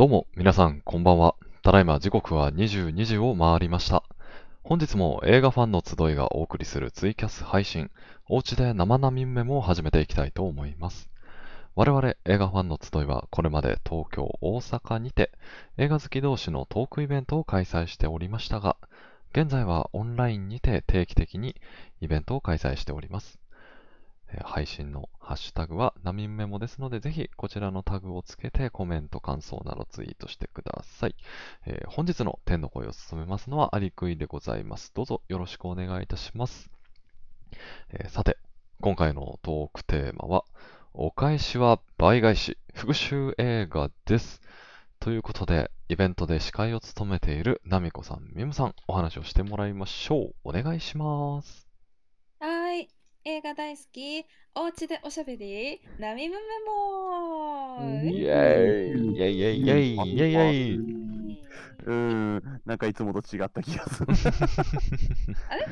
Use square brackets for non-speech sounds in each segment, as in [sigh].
どうも、皆さん、こんばんは。ただいま時刻は22時を回りました。本日も映画ファンの集いがお送りするツイキャス配信、おうちで生ナミンメモを始めていきたいと思います。我々映画ファンの集いはこれまで東京、大阪にて映画好き同士のトークイベントを開催しておりましたが、現在はオンラインにて定期的にイベントを開催しております。配信のハッシュタグはナミンメモですので、ぜひこちらのタグをつけてコメント、感想などツイートしてください。えー本日の天の声を務めますのはアリクイでございます。どうぞよろしくお願いいたします。えーさて、今回のトークテーマは、お返しは倍返し、復讐映画です。ということで、イベントで司会を務めているナミコさん、ミムさん、お話をしてもらいましょう。お願いします。映画大好き。おうちでおしゃべり。ナミムメモうんイエーイ。イエイ。イエイ。イエイ。イエイ。イエイ。うーん、なんかいつもと違った気がする。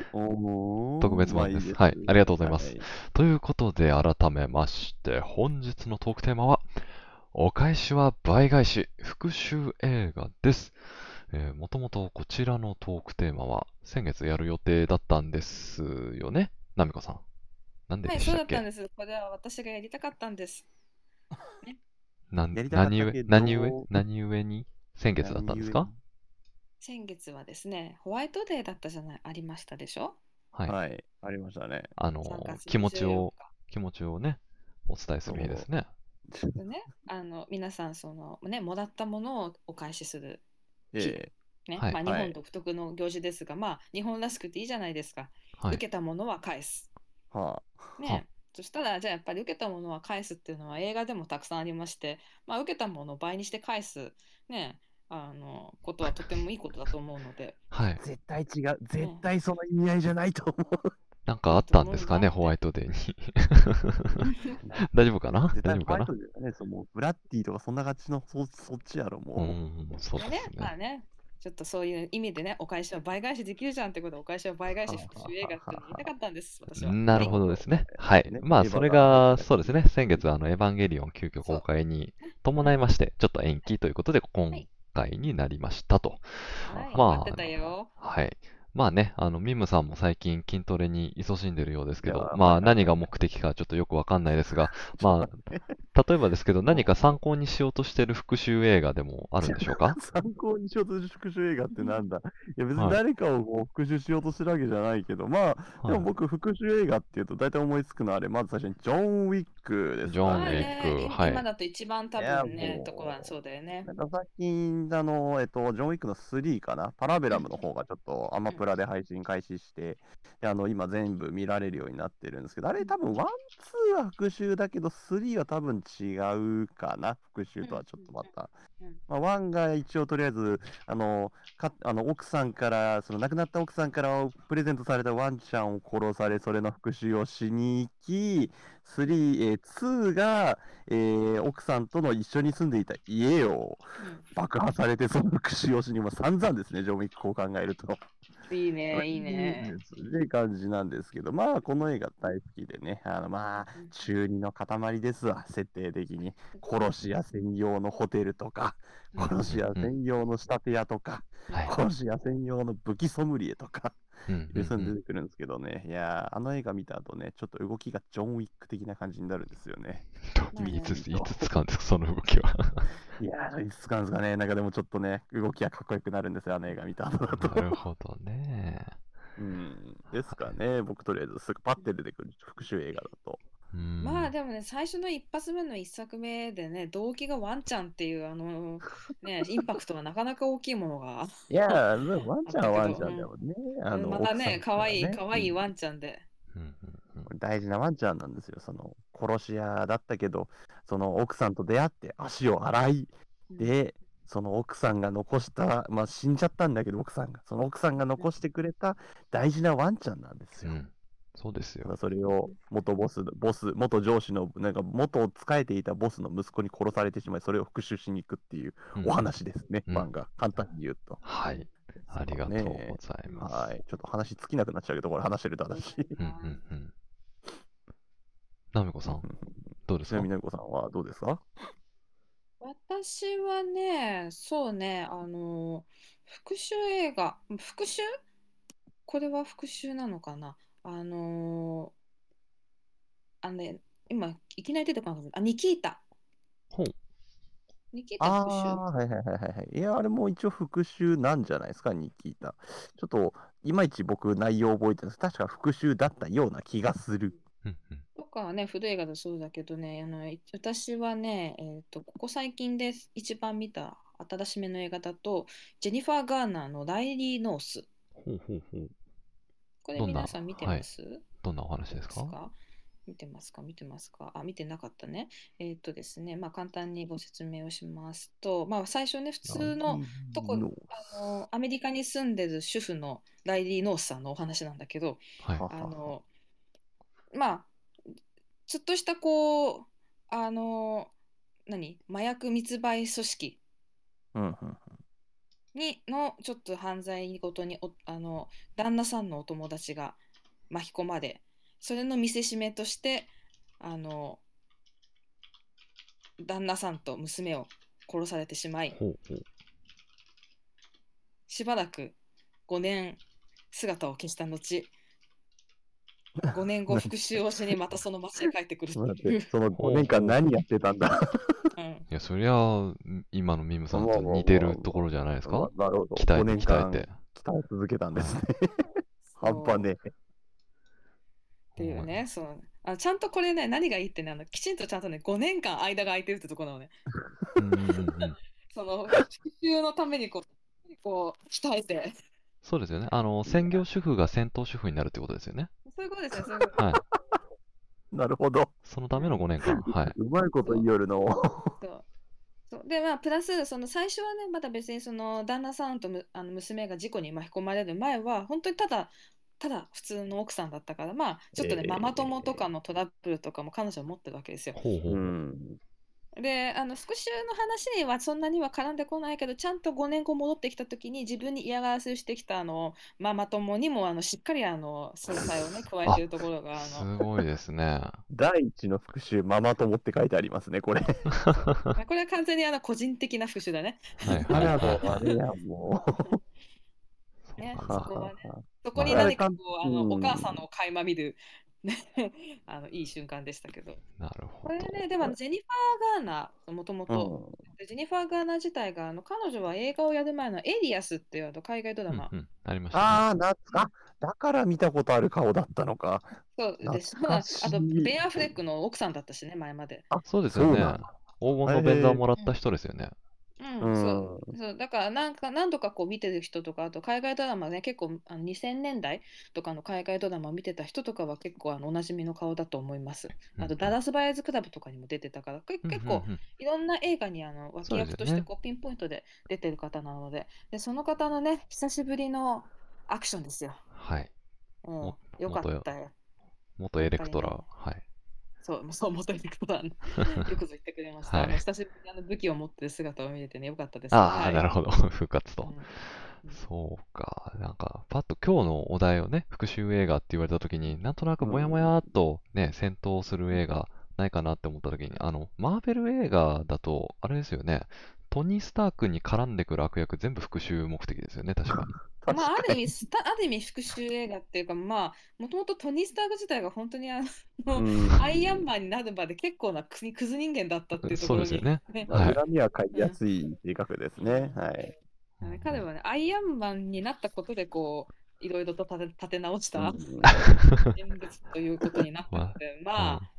[laughs] おー。特別版です。はいありがとうございます。ということで、改めまして、本日のトークテーマは、お返しは倍返し、復讐映画です。えー、もともとこちらのトークテーマは、先月やる予定だったんですよね、ナミコさん。なんではい、でしたっけ？そうだったんです。これは私がやりたかったんです。[laughs] なんやりたかった何けど故何故何故に？先月だったんですか？先月はですね、ホワイトデーだったじゃない、ありましたでしょ？はい。はい、ありましたね。あの3月気持ち14を、日気持ちをね、お伝えする日ですね。でね、あの皆さんそのねもらったものをお返しするえね、はいまあ日はい本独特の行事ですが、まあ日本らしくていいじゃないですか。受はい。けたものは返す。えははね、そしたらじゃあやっぱり受けたものは返すっていうのは映画でもたくさんありまして、まあ、受けたものを倍にして返す、ね、あのことはとてもいいことだと思うので、はいあ。。絶対違う。絶対その意味合いじゃないと思う。なんかあったんですかね、ホワイトデーに。[laughs] 大丈夫かな？大丈夫かな？ね。ブラッディとかそんな感じのそそっちやろ、うもう。ん、そうですね。まあね、ちょっとそういう意味でね、お返しは倍返しできるじゃんってことで、お返しは倍返し復讐映画って言いたかったんです、私は。なるほどですね。はいね。まあ、それがが、そうですね。先月、あの、エヴァンゲリオン急遽公開に伴いまして、ちょっと延期ということで、今回になりましたと。はい、まあ待ってたよ。はい。まあね、あの、ミムさんも最近筋トレに勤しんでるようですけいや、どまあはい何が目的かちょっとよくわかんないですが、[laughs] まあ、例えばですけど、何か参考にしようとしてる復讐映画でもあるんでしょうか？[laughs] 参考にしようとする復讐映画ってなんだ？[laughs] いや別はい。に誰かをこう復讐しようとしてるわけじゃないけど、まあ、はい。でも僕、復讐映画っていうと大体思いつくのはあれ、まず最初にジョン・ウィックです。ジョンウまあィック。ね、はい。今だと一番多いや分ねとこはそうだよね。な。んか最近、あの、えっと、ジョン・ウィックの3かな、パラベラムの方がちょっとアマプラで配信開始して、であの今全部見られるようになってるんですけど、あれ多分1、2は復讐だけど、3は多分違うかな、復讐とはちょっとまた。うんまあ、1が一応とりあえず、あの、かあの奥さんから、その亡くなった奥さんからプレゼントされたワンちゃんを殺され、それの復讐をしに行き、3、えー2が、えー奥さんとの一緒に住んでいた家を爆破されて、その復讐をしに、も散々ですね、ジョン・ウィックこう考えると。うんいいね、いいね。って感じなんですけど、まあ、この映画大好きでね、あのまあ、中二の塊ですわ、設定的に。殺し屋専用のホテルとか、うん殺し屋専用の仕立て屋とか、はい。殺し屋専用の武器ソムリエとか、うんいうそういうのうん出てくるんですけどね、いやー、あの映画見た後ね、ちょっと動きがジョン・ウィック的な感じになるんですよね。[laughs] うんいつ、いつ使うんですか、[laughs] その動きは。[laughs] いやー、いつ使うんですかね、なんかでもちょっとね、動きがかっこよくなるんですよ、あの映画見た後だと。なるほどね。うん、ですかね、僕とりあえずすぐパッて出てくる復讐映画だと。うん。まあでもね、最初の一発目の一作目でね、動機がワンちゃんっていう、あの、ね、インパクトがなかなか大きいものが、いやー、ワンちゃんはワンちゃんだよね。あのまたね、かわいい、かわいいワンちゃんで。うんうんうん。大事なワンちゃんなんですよ。その殺し屋だったけど、その奥さんと出会って足を洗い、で、その奥さんが残した、まあ死んじゃったんだけど、奥さんが、その奥さんが残してくれた大事なワンちゃんなんですよ。うんそうですよ。それを元ボス、ボス、元上司の、なんか元仕えていたボスの息子に殺されてしまい、それを復讐しに行くっていううんお話ですね、うん漫画。簡単に言うと。はい。ありがとうございます。はい。ちょっと話尽きなくなっちゃうけど、これ話してると話。うんうんうん。なめこさん、どうですか？なみこさんはどうですか？私はね、そうね、あの、復讐映画、復讐？これは復讐なのかな？あの、あのね、今、いきなり出てこなかった。あ、ニキータ。ほう。ニキータあ復讐。あ、はいはいはいはいはい。いや、あれも一応復習なんじゃないですか、に聞いた。ちょっと、いまいち僕内容覚えてるんです確か復習だったような気がする。うんうん。とかはね、古い映画だとそうだけどね、あの、い私はね、えっと、ここ最近で一番見た新しめの映画だと、ジェニファー・ガーナーのライリー・ノース。ほうほうほう。これどんな皆さん見てます？どんなお話ですか？見てますか？見てますか？あ、見てなかったね。えっとですね、まあ簡単にご説明をしますと、まあ最初ね、普通のとこ、のあの、アメリカに住んでる主婦のライリー・ノースさんのお話なんだけど、はい。はあの、まあ、ちょっとしたこう、あの、何？麻薬密売組織。うんうんにのちょっと犯罪ごとにおあの旦那さんのお友達が巻き込まれそれの見せしめとしてあの旦那さんと娘を殺されてしまいほうほう。しばらく5年姿を消した後5年後復讐をしにまたその町へ帰ってくるっていうて、その5年間何やってたんだ？うんいや、そりゃ、今のミムさんと似てるところじゃないですか？なるほど。鍛え5年て鍛間えて。鍛え続けたんですね。[laughs] 半端ねえ。っていうね、そうあちゃんとこれね、何がいいってね、あのきちんとちゃんとね、5年間間が空いてるってところなのね。[laughs] その復讐のためにこう、こう鍛えて。そうですよね。あの、専業主婦が戦闘主婦になるってことですよね。そういうことですね、[laughs] そういうこと。はい。なるほど。そのための5年間。はい。うまいこと言いよるの。そうそうで、まあ、プラス、その最初はね、まだ別にその旦那さんとむあの娘が事故に巻き込まれる前は、本当にただ、ただ普通の奥さんだったから、まあ、ちょっとね、えーママ友とかのトラブルとかも彼女は持ってるわけですよ。ほうほうほう。うん。で、あの復讐の話にはそんなには絡んでこないけど、ちゃんと5年後戻ってきたときに自分に嫌がらせをしてきたあのママ友にもあのしっかりあの制裁をね加えてるところがあすのごいですね。第一の復讐、ママ友って書いてありますね、これ。ま [laughs] あこれは完全にあの個人的な復讐だね。そこはねはそこにまあ何かこうあのうんお母さんの垣間見るね [laughs] あのいい瞬間でしたけど。なるほこれど。ね、でもジェニファー・ガーナー、もともはと、でジェニファー・ガーナー自体が、あの彼女は映画をやる前のエリアスっていうあの海外ドラマ、うんうん。ありましたね。ああ、なあ、だから見たことある顔だったのか。そうです。あと、ベン・アフレックの奥さんだったしね、前まで。そうですよね。黄金の便座をもらった人ですよね。うん、うんそうそうだからなんか何度かこう見てる人とかあと海外ドラマね結構あの2000年代とかの海外ドラマを見てた人とかは結構あのおなじみの顔だと思います。あとダラス・バイアーズ・クラブとかにも出てたからけ結構うんうんうんいろんな映画にあの脇役としてこうピンポイントで出てる方なのででその方のね久しぶりのアクションですよ。はい。うんも、よかったよ。元エレクトラはい。そう、そう、元にことだね。[laughs] よくぞ言ってくれました。はい久しぶりにあの武器を持ってる姿を見れてね、よかったです。ああ、はいなるほど。[laughs] 復活と。うんそうか。なんか、パッと今日のお題をね、復讐映画って言われたときに、なんとなくもやもやっとね、戦闘する映画ないかなって思ったときに、あの、マーベル映画だと、あれですよね、トニー・スタークに絡んでくる悪役全部復讐目的ですよね、確か。[laughs] まあ、ある意味、スタある意味復讐映画っていうか、まあ、もともとトニー・スターク自体が本当にあの、うんアイアンマンになるまで結構なクズクズ人間だったっていうところに、そうですよね。恨みは買いやすい性格ですね。はい。彼はね、アイアンマンになったことで、こう、いろいろと立て立て直したうん人物ということになったので、[laughs] まあ、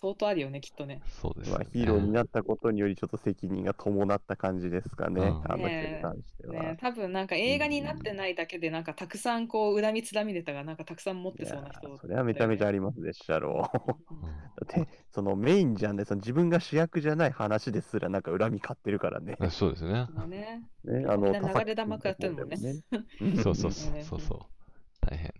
相当あるよね、きっとね。そうですね。まあ、ヒーローになったことによりちょっと責任が伴った感じですかね、うんあの人ねえに関しては。ね、多分なんか映画になってないだけで、なんかたくさんこう、恨みつらみネタがなんかたくさん持ってそうな人、それはめちゃめちゃありますでしゃろう。うだって、そのメインじゃんね、その自分が主役じゃない話ですらなんか恨み買ってるからね。うんそうですね。そうね。ねあの流れ玉食らってるもんねね。[laughs] そうそうそうねそうそう。[laughs] 大変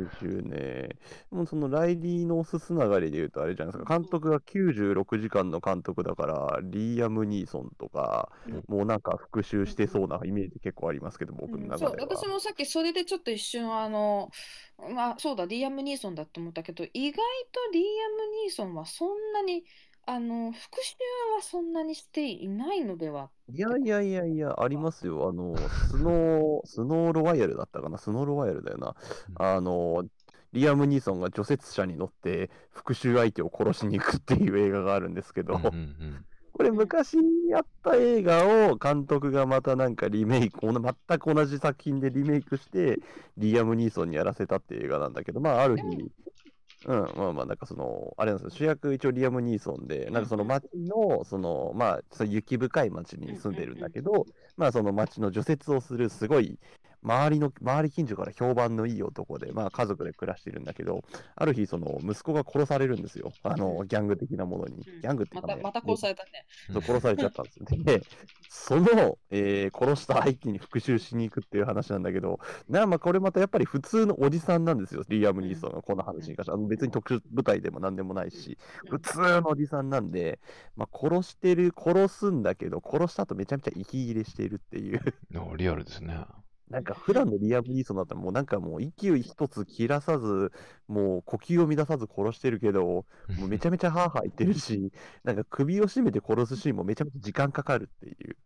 な。復讐ね。もうそのライリーのおすすながりで言うとあれじゃないですか、監督が96時間の監督だから、リーアム・ニーソンとか、もうなんか復讐してそうなイメージ結構ありますけど、僕のうんそう中では。私もさっきそれでちょっと一瞬あのまあそうだリーアム・ニーソンだと思ったけど意外とリーアム・ニーソンはそんなにあの、復讐はそんなにしていないのでは？いやいやいやいや、ありますよ。あの、スノー、スノーロワイヤルだったかな？スノーロワイヤルだよな。あの、リアム・ニーソンが除雪車に乗って復讐相手を殺しに行くっていう映画があるんですけど、うんうんうん。これ昔やった映画を監督がまたなんかリメイク、全く同じ作品でリメイクして、リアム・ニーソンにやらせたっていう映画なんだけど、まあある日、うん、まあまあなんかその、あれなんですよ、主役一応リアム・ニーソンで、なんかその街の、その、まあ、雪深い街に住んでるんだけど、まあその街の除雪をするすごい、周りの、周り近所から評判のいい男で、まあ家族で暮らしてるんだけど、ある日その息子が殺されるんですよ。あの、ギャング的なものに。ギャングってね、またまた殺されたね。そう殺されちゃったんですよね。で、その、えー殺した相手に復讐しに行くっていう話なんだけど、なまあこれまたやっぱり普通のおじさんなんですよ、リアム・ニーソンがこの話に関しては。あの別に特殊部隊でもなんでもないし、普通のおじさんなんで、まあ、殺してる、殺すんだけど、殺した後めちゃめちゃ息切れしているっていう。おリアルですね。なんか普段のリアム・ニーソンだったらもうなんかもう息を一つ切らさず、もう呼吸を乱さず殺してるけど、もうめちゃめちゃハーハー言ってるし、[laughs] なんか首を絞めて殺すシーンもめちゃめちゃ時間かかるっていう。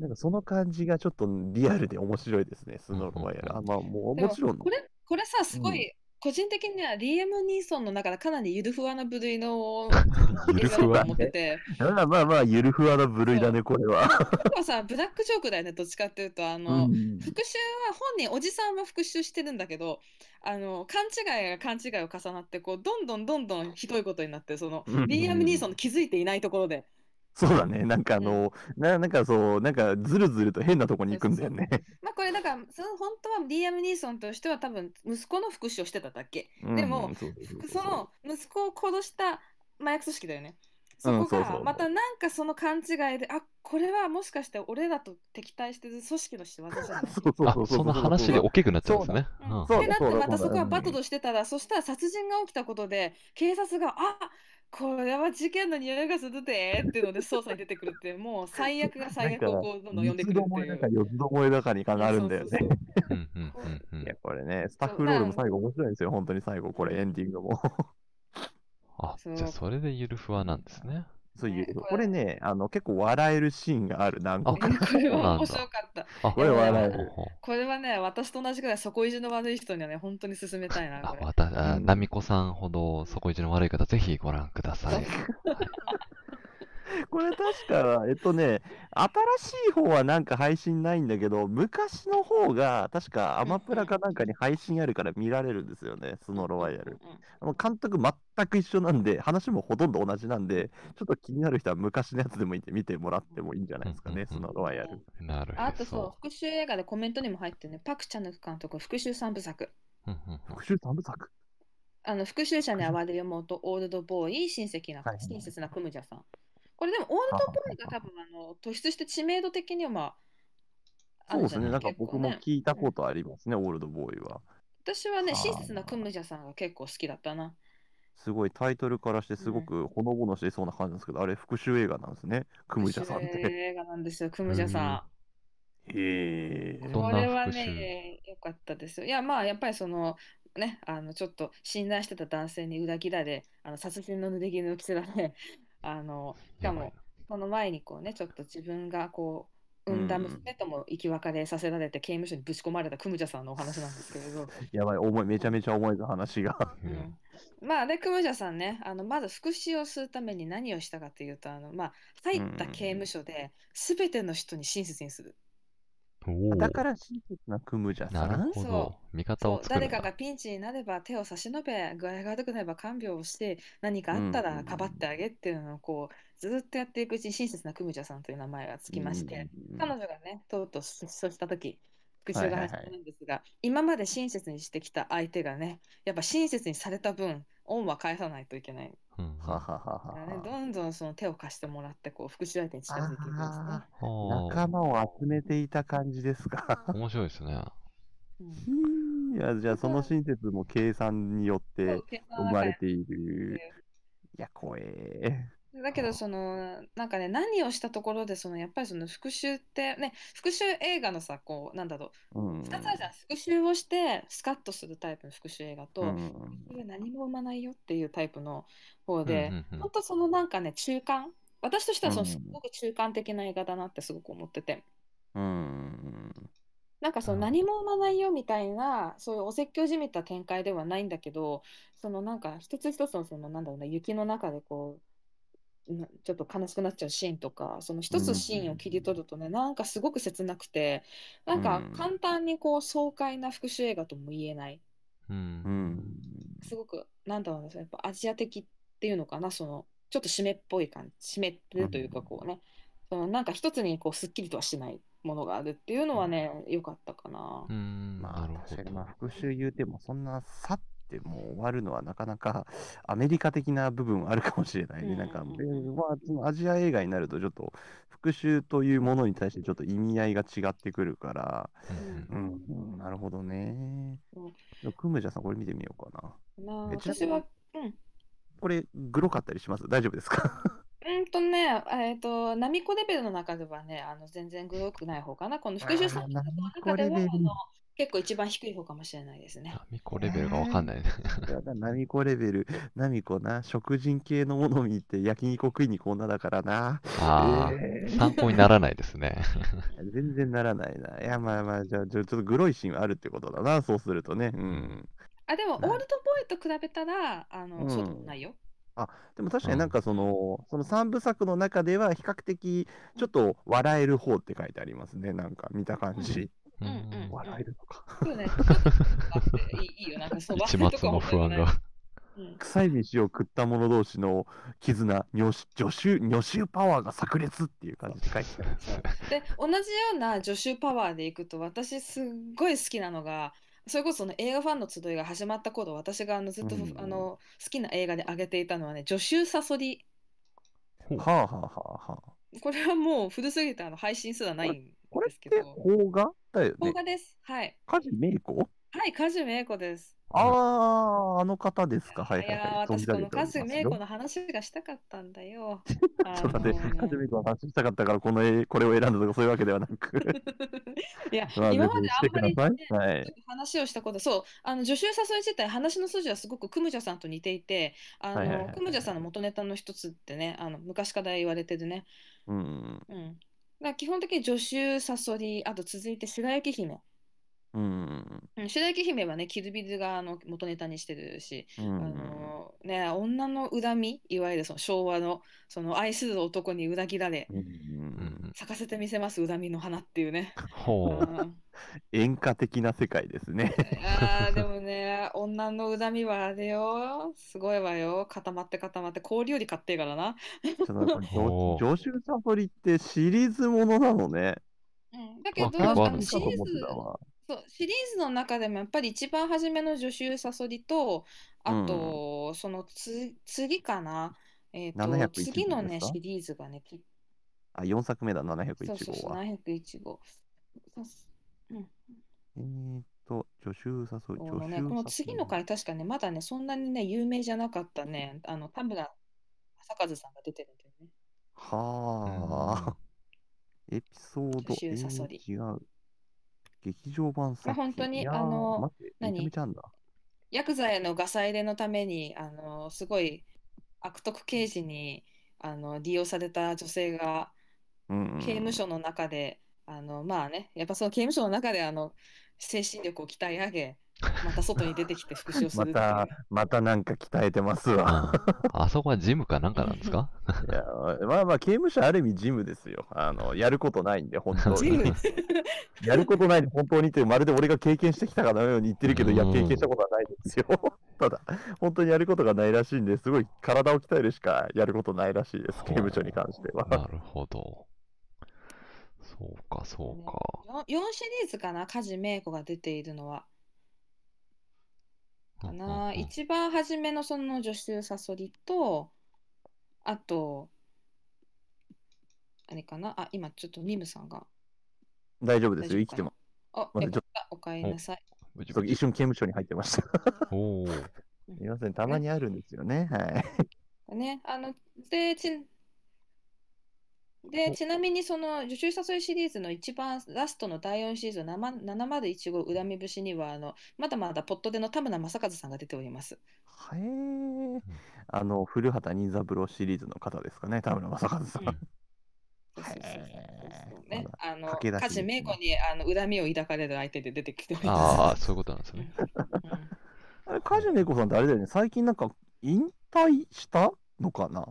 なんかその感じがちょっとリアルで面白いですね、スノーロワイヤル。あまあもうでもちろん、これ、これさ、すごい、個人的にはリーアム・ニーソンの中でかなりゆるふわな部類の [laughs] ゆるふわ？映画だと思ってて、まあまあまあ、ゆるふわな部類だね、これは。でもさ、ブラックジョークだよね、どっちかっていうと、あうの、ん復讐は本人おじさんは復讐してるんだけどあの勘違いが勘違いを重なってこうどんどんどんどんひどいことになってそのうんリーアム・ニーソンの気づいていないところでそうだね、なんかあの、ななんかそう、なんかずるずると変なとこに行くんだよね。まあこれだからその本当はリーアム・ニーソンとしては多分息子の復讐をしてただけ。でもうんそうそうそうその息子を殺した麻薬組織だよね。そこがまたなんかその勘違いであこれはもしかして俺らと敵対してる組織の仕業じゃない？[laughs] そうそうあそう、そう。その話で大きくなっちゃうんですね。うんうん。そう。ってなってまたそこはバトルしてたら、そしたら殺人が起きたことで警察があこれは事件の匂いがするでっていうので捜査に出てくるって [laughs] もう最悪が最悪をこうどんどん呼んでくるっていう四つどもえだかにかなるんだよね。そうそうそううんうんうんうんいや、これね、スタッフロールも最後面白いんですよ、本当に最後、これエンディングも。あ、そうじゃあそれでゆるふわなんですね。そういうね、これ。ね、あの、結構笑えるシーンがある、何個か。[laughs] これは面白かった。あ、これ笑える。これはね私と同じくらい底意地の悪い人にはね本当に勧めたいなあわた、あうん。ナミコさんほど底意地の悪い方、ぜひご覧ください。[laughs] [laughs] これ確か、えっとね、新しい方はなんか配信ないんだけど、昔の方が確かアマプラかなんかに配信あるから見られるんですよね、スノーロワイヤル。うんうんあの監督全く一緒なんで、話もほとんど同じなんで、ちょっと気になる人は昔のやつでも見てもらってもいいんじゃないですかね、スノーロワイヤル。なるあとそう。復讐映画でコメントにも入ってるね。パク・チャヌク監督復讐三部作。復讐三部作？あの復讐者に哀れよ妹オールドボーイ親戚なはいはいはい。親切なクムジャさんこれでもオールドボーイが多分あの突出して知名度的にはまあそうですね、なんか僕も聞いたことありますね、オールドボーイは。私はねはあ。親切なクムジャさんが結構好きだったな。すごいタイトルからしてすごくほのぼのしてそうな感じなんですけど、あれ復讐映画なんですね、クムジャさんっ復讐て。映画なんですよクムジャさへえん。どんなこれはね良かったですよ。いやまあやっぱりそのねあのちょっと信頼してた男性に裏切られあの殺人の濡れ衣を着せられあのしかもその前にこうね、ちょっと自分がこう、産ん。だ娘とも生き別れさせられて刑務所にぶち込まれたクムジャさんのお話なんですけれど、[laughs] やばい、重い、めちゃめちゃ重いぞ、話が。ううん。んまあで、クムジャさんね、あのまず復讐をするために何をしたかというと、あのまあ、入った刑務所で全ての人に親切にする。だから親切なクムジャさなるん。ほどそ。味方を作る。誰かがピンチになれば手を差し伸べ、具合が悪くなれば看病をして、何かあったらかばってあげっていうのをこうずっとやっていくうちに親切なクムジャさんという名前がつきまして、うん彼女がね、とうとう失踪したとき、復讐が始はいはいはいまるんですが、今まで親切にしてきた相手がね、やっぱ親切にされた分、恩は返さないといけない。うんははははだからね、どんどんその手を貸してもらって、こう復讐相手に近づいていくんですね。仲間を集めていた感じですか？あ、面白いですね。うん。いや、じゃあその親切も計算によって生まれている。いや、怖え。だけどそのなんかね何をしたところでそのやっぱりその復讐ってね復讐映画のさこうなんだろうんう2つあるじゃん。復讐をしてスカッとするタイプの復讐映画と、うん何も生まないよっていうタイプの方で、うんうんうん。本当そのなんかね中間私としてはそのうんすごく中間的な映画だなってすごく思ってて。うんなんかその何も生まないよみたいなそういうお説教じみた展開ではないんだけどそのなんか一つ一つのそのなんだろうな雪の中でこうなちょっと悲しくなっちゃうシーンとかその一つシーンを切り取るとねなんかすごく切なくてなんかうん。簡単にこう爽快な復讐映画とも言えない。うん。うん。すごくなんだろうなやっぱアジア的っていうのかなそのちょっと湿っぽい感じ湿ってるというかこうね。そのなんか一つにこうすっきりとはしないものがあるっていうのはね良かったかな。うん、まあ。確かにまあ復讐言うてもそんなさってもう終わるのはなかなかアメリカ的な部分はあるかもしれないね。うんなんか、でまあ、そのアジア映画になるとちょっと復讐というものに対してちょっと意味合いが違ってくるから、うんうん。なるほどね。クムジャさんこれ見てみようかな。な私は、うん。これグロかったりします？大丈夫ですか？[laughs] うんとね、えっ、と、ナミコレベルの中ではね、あの全然グロくない方かな。この復讐作品の中では結構一番低い方かもしれないですね。ナミコレベルがわかんないね。やだナミコレベル、ナミコな、食人系のものを見て焼肉を食いに行く女だからな。ああ、えー参考にならないですね。全然ならないな。いや、まあまあ、じゃあ、ちょっとグロいシーンはあるってことだな、そうするとね。うん。あ、でも、オールドボーイと比べたら、あの、うんそうでもないよ。でも確かになんかその、その3部作の中では比較的ちょっと笑える方って書いてありますね。なんか見た感じ。うんうん笑えるのか。そうね。[laughs] いいよ。なんか、そう、一末の不安が。うん臭い飯を食った者同士の絆、女子助手、女子パワーが炸裂っていう感じで書いてある。で同じような助手パワーでいくと私すっごい好きなのがそれこそその映画ファンの集いが始まった頃私があのずっと、うんあの好きな映画で挙げていたのはね助手サソリはあはあはあはあ。これはもう古すぎてあの配信すらないんこれってですけど邦画？だよね。邦画ですはい梶芽子？はい梶芽子ですああ、あの方ですか。はいいはいはい。やー私この梶芽子の話がしたかったんだよ [laughs] ちょっと待って、あのー梶芽子の話したかったから、この絵、これを選んだとかそういうわけではなく。[laughs] いやまあ、今まであんまり。ねはい話をしたこと、そう、あの助手誘い自体、話の筋はすごくクムジャさんと似ていて、あの、はいはいはいクムジャさんの元ネタの一つってね、あの昔から言われてるね。うん。うん。基本的に助手サソリ、あと続いて白雪姫。うん。うん、白雪姫はね、キルビルがあの元ネタにしてるし、あうん。のね、女の恨み、いわゆるその昭和のその愛する男に裏切られ、うんうん咲かせてみせます恨みの花っていうね。ほう。うん演歌的な世界ですね。[laughs] あーでもね、女の恨みはあれよ。すごいわよ。固まって固まって、氷より買ってからな。ちょっとなんかおー助手サソリってシリーズものなのね。うん、だけど、あ結構あるあんだのシリーズ。そう、シリーズの中でもやっぱり一番初めの助手サソリと、あと、そのつ次かな。えっと、701次のね、ですか？シリーズがね、きあ、4作目だ、そう701そうそう、号は。701号。そううんえーっと、助手サソリ、助手ね、この次の回、確かね、まだね、そんなにね、有名じゃなかったね、あの、田村正和さんが出てるんだよね。はあ。エピソード、違う。劇場版作品。本当にあの何？ヤクザへのガサ入れのために、あの、すごい悪徳刑事に、あの、利用された女性が、刑務所の中で、あの、まあね、やっぱその刑務所の中で、あの、精神力を鍛え上げ、また外に出てきて復讐をする。また、またなんか鍛えてますわ。ああそこはジムかなんかなんですか？[laughs] いやまあまあ、刑務所ある意味ジムですよ。あの、やることないんで、本当にジム？[laughs] やることないんで、本当にって、まるで俺が経験してきたかのように言ってるけど、いや、うん経験したことはないですよ。[laughs] ただ、本当にやることがないらしいんで、すごい体を鍛えるしかやることないらしいです、刑務所に関しては。なるほど。そうか、そうか。4シリーズかな、梶芽子が出ているのは。かうんうんな、うん一番初めのその助手サソリと、あと、あれかな、あ、今ちょっとミムさんが。大丈夫ですよ、生きても。あ、まった、おかえりなさい。一瞬刑務所に入ってました。おお。[laughs] すみません、たまにあるんですよね。はい。ね、あの、で、ちで、ちなみにその女子誘いシリーズの一番ラストの第4シーズン7 701恨み節にはあのまだまだポットでの田村正和さんが出ております。へえ。あの、古畑任三郎シリーズの方ですかね、田村正和さん。うんね、あの駆け出しです梶ね芽子にあの恨みを抱かれる相手で出てきておりあまあ、そういうことなんですす。ね。あれ、梶芽子さんってあれだよね、最近なんか引退したのかな？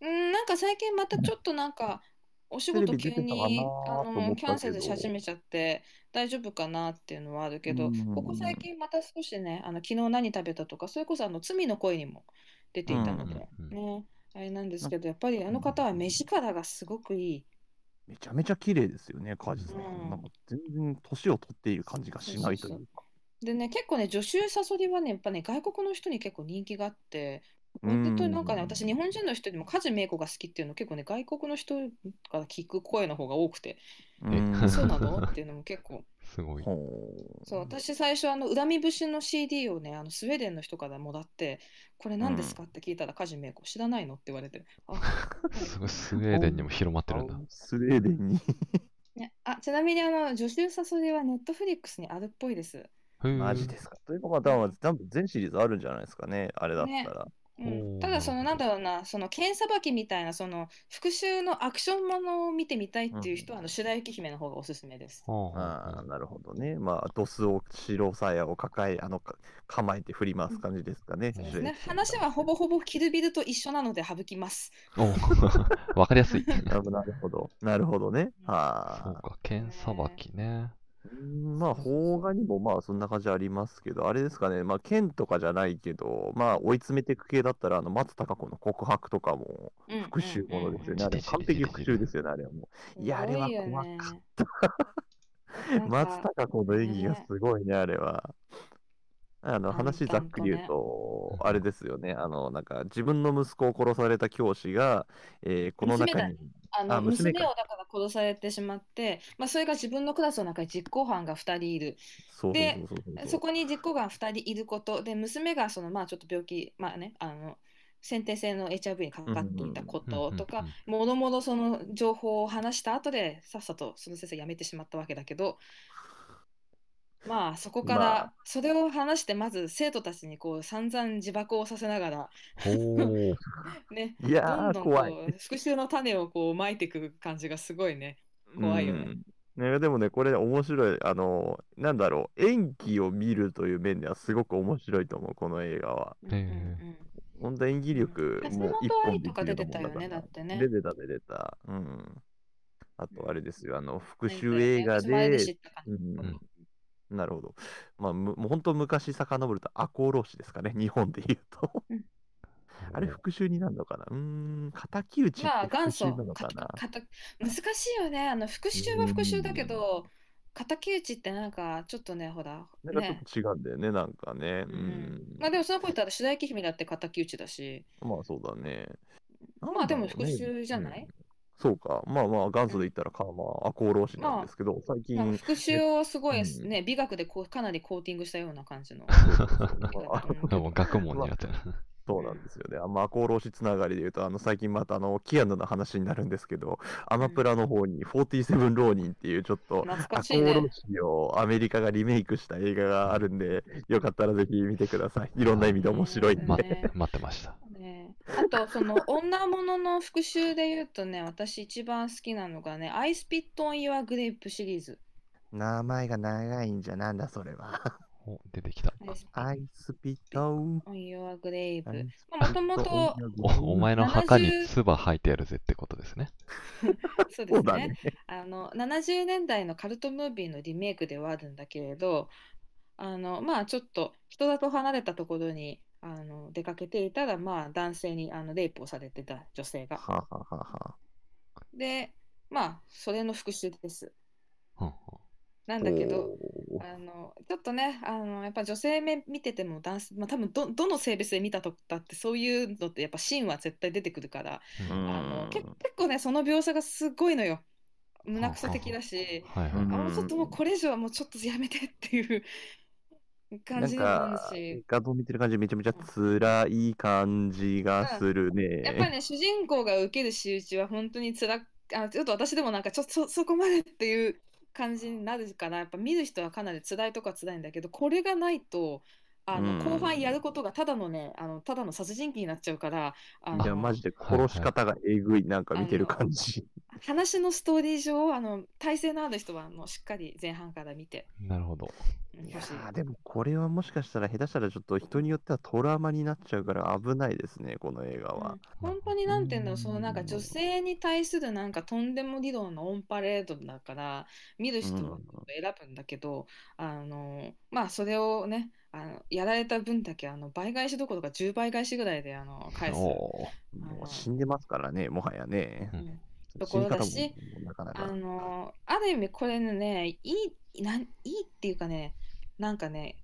うん、うんなんか最近またちょっとなんかお仕事急にあのキャンセルし始めちゃって大丈夫かなっていうのはあるけど、うんここ最近また少しね、あの昨日何食べたとか、それこそあの罪の声にも出ていたので、うんね、あれなんですけど、やっぱりあの方は目力がすごくいい。めちゃめちゃ綺麗ですよね、梶さん。うんなんか全然年を取っている感じがしないというか。でね、結構ね、女子サソリはね、やっぱね、外国の人に結構人気があって、本当になんかね、うん私、日本人の人にも梶芽子が好きっていうの結構ね、外国の人から聞く声の方が多くて、うんそうなの？っていうのも結構、すごい。そう、私最初、あの、恨み節の CD をね、あのスウェーデンの人からもらって、これ何ですかって聞いたら、梶芽子知らないのって言われて、[laughs] すごい、スウェーデンにも広まってるんだ。スウェーデンに。ね、あ、ちなみにあの、女子サソリはネットフリックスにあるっぽいです。マジですか？というか、また、多分全シリーズあるんじゃないですかね、あれだったら。ただそのなんだろうなその剣さばきみたいなその復讐のアクションものを見てみたいっていう人は、あの白雪姫の方がおすすめです。はあああ、なるほどね。まあ、ドスを、白鞘を抱え、あの、か構えて振り回す感じですかね。そうですね話はほぼほぼキルビルと一緒なので省きます。おわかりやすい。なるほどなるほど。なるほどね。そうはあ。か、剣さばきね。うんまあ、邦画にもまあ、そんな感じありますけど、あれですかね。まあ、剣とかじゃないけど、まあ、追い詰めていく系だったら、あの、松たか子の告白とかもうん復讐ものですよね。うんあれ、完璧復讐ですよね、あれはもう。いや、あれは怖かった。松かたか子の演技がすごいね、あれは。あの、話ざっくり言うとあれですよね。あの、なんか、自分の息子を殺された教師が、えーこの中に、あのあ娘をだから殺されてしまって、まあ、それが自分のクラスの中に実行犯が2人いる。でそこに実行犯2人いることで娘がそのまあちょっと病気まあねあの先天性の HIV にかかっていたこととかもろもろその情報を話した後でさっさとその先生辞めてしまったわけだけどまあそこかまらあ。それを話してまず生徒たちにこう散々自爆をさせながら。[laughs] ねいやー、どんどん復讐の種をこう撒いていく感じがすごいね。怖いよね。うんね、でもね、これ面白い。あの、なんだろう、演技を見るという面ではすごく面白いと思う、この映画は。うん本当演技力橋もう一本本で愛とか出きると思うてたよねだってね。出てた、出てた。うん。あと、あれですよ、あの、復何讐映画でうんなるほど。まあ、むもう本当昔遡ると赤穂浪士ですかね、[laughs] 日本で言うと。あれ復讐になるのかな？うーん、敵討ちってまあ復元祖。讐なのかな？難しいよね。あの復讐は復讐だけど敵討ちってなんかちょっとねほらなんかちょねっと違うんだよね、なんかね。ううん。ん。まあでもその子言ったら白雪姫だって敵討ちだし。まあそうだね。まあでも復讐じゃない？うんそうか。まあまあ、元祖で言ったらか、まあ、赤穂浪士なんですけど、最近、まあ復讐をすごいうんね美学でこうかなりコーティングしたような感じので [laughs] も学問になってる。[laughs] そうなんですよね。ま赤穂浪士つながりで言うと、あの最近またあのキアヌの話になるんですけど、アマプラの方に47浪人っていうちょっと赤穂浪士をアメリカがリメイクした映画があるんで、よかったらぜひ見てください。いろんな意味で面白いんで。待ってました。ねあとその女物の復讐で言うとね私一番好きなのがね「I Spit on Your Grave」シリーズ。名前が長いんじゃなんだそれは。お出てきた。 I Spit。ト・オ n Your Grave。もともと、おお前の墓に70唾吐いてやるぜってことですね。[laughs] そうですねね。あの70年代のカルトムービーのリメイクではあるんだけれどあのまあちょっと人里離れたところにあの出かけていたらまあ男性にあのレイプをされてた女性が。はあはあはあはでまあそれの復讐です。なんだけどあのちょっとねあのやっぱ女性目見てても男性、まあ、多分どどの性別で見たとったってそういうのってやっぱシーンは絶対出てくるからうん。あのけ結構ねその描写がすごいのよ。胸くそ的だしあもうちょっともうこれ以上はもうちょっとやめてっていう感なんじなるかし画像見てる感じめちゃめちゃ辛い感じがするね。やっぱりね主人公が受ける仕打ちは本当に辛あちょっと私でもなんかちょっとそそこまでっていう感じになるからやっぱ見る人はかなり辛いとか辛いんだけどこれがないとあのうん後半やることがただのねあのただの殺人鬼になっちゃうからあいや、のマジで殺し方がえぐい、なんか見てる感じ。話のストーリー上あの体勢のある人はあのしっかり前半から見てなるほど。いやしい。ーでもこれはもしかしたら下手したらちょっと人によってはトラウマになっちゃうから危ないですね、この映画はうん。本当になんていうのそのなんか女性に対するなんかとんでも理論のオンパレードだから見る人は選ぶんだけど、あのまあそれをねあのやられた分だけあの倍返しどころか10倍返しぐらいであの返す、おもう死んでますからね、もはやね。ううんんところだしなかなあか。のある意味これねいいなんいいっていうかねなんかね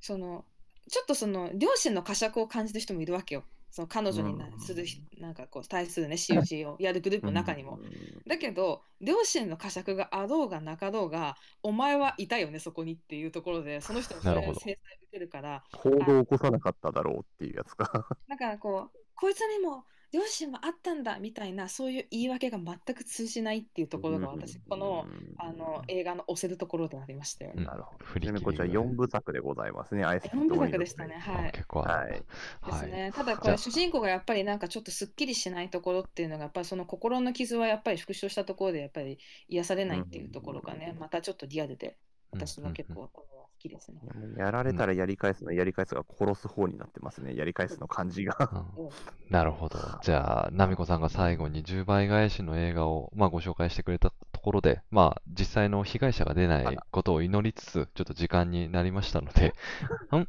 そのちょっとその両親の呵責を感じる人もいるわけよその彼女になうんするひなんかこう対するね仕打ちをやるグループの中にも。だけど両親の呵責があろうがなかろうがお前はいたよねそこにっていうところでその人もそれ制裁受けるから行動を起こさなかっただろうっていうやつか。[laughs] だからこうこいつにも両親もあったんだみたいなそういう言い訳が全く通じないっていうところが私このあの映画の押せるところでありましてうん。なるほど。ちなみにこちら4部作でございますね。愛す4部作で。したね。あはい。結構あるんだですはい。ね、ただこれ主人公がやっぱりなんかちょっとすっきりしないところっていうのがやっぱりその心の傷はやっぱり復讐したところでやっぱり癒されないっていうところがねまたちょっとリアルで私は結構これは好きですね。やられたらやり返すの、やり返すが殺す方になってますね。やり返すの感じが。うんうんなるほど。じゃあ、ナミコさんが最後に10倍返しの映画を、まあ、ご紹介してくれたところで、まあ、実際の被害者が出ないことを祈りつつ、ちょっと時間になりましたので、[laughs] ん？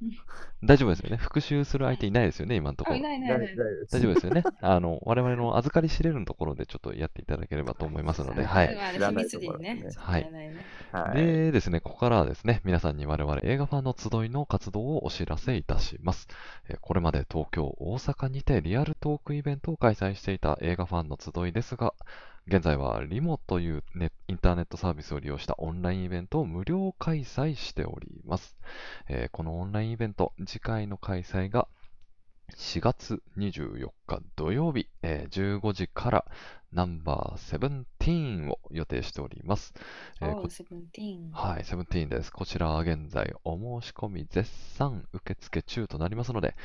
大丈夫ですよね？復讐する相手いないですよね、今のとこあ、ろい。ないいないいない。大丈夫ですよね？あの、我々の預かり知れるのところでちょっとやっていただければと思いますので、はい。はい。でですね、ここからはですね、皆さんに我我々映画ファンの集いの活動をお知らせいたします。これまで東京、大阪にてリアルトークイベントを開催していた映画ファンの集いですが、現在はリモというネインターネットサービスを利用したオンラインイベントを無料開催しております。えこのオンラインイベント、次回の開催が4月24日土曜日、え15時からナンバーセブンティーンを予定しております。えーこおー、セブンティーン。はい、セブンティーンです。こちらは現在お申し込み絶賛受付中となりますので、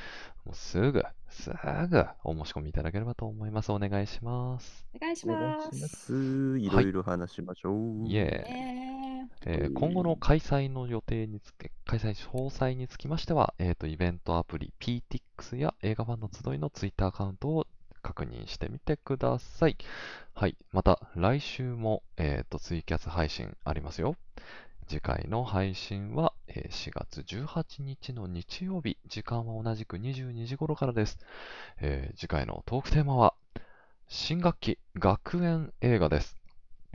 もうすぐ、すぐお申し込みいただければと思います。お願いします。お願いしま。いしますす。いろいろ話しましょう。イエーえー今後の開催の予定につけ、開催詳細につきましては、えーと、イベントアプリ PTX や映画ファンの集いのツイッターアカウントを確認してみてください。はい。また、来週も、えーと、ツイキャス配信ありますよ。次回の配信は、えー4月18日の日曜日、時間は同じく22時頃からです。えー次回のトークテーマは、新学期学園映画です。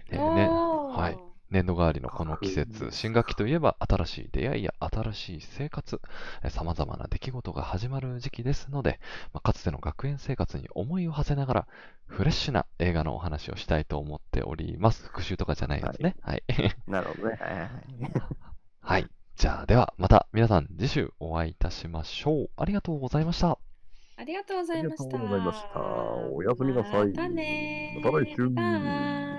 えーね、はい。年度替わりのこの季節、新学期といえば新しい出会いや新しい生活、さまざまな出来事が始まる時期ですので、まあかつての学園生活に思いを馳せながら、フレッシュな映画のお話をしたいと思っております。復習とかじゃないですね。はい。[laughs] なるほどね。はいはいはいはい。じゃあ、ではまた皆さん次週お会いいたしましょう。ありがとうございました。ありがとうございました。ありがとうございましたおやすみなさいまたねまた来週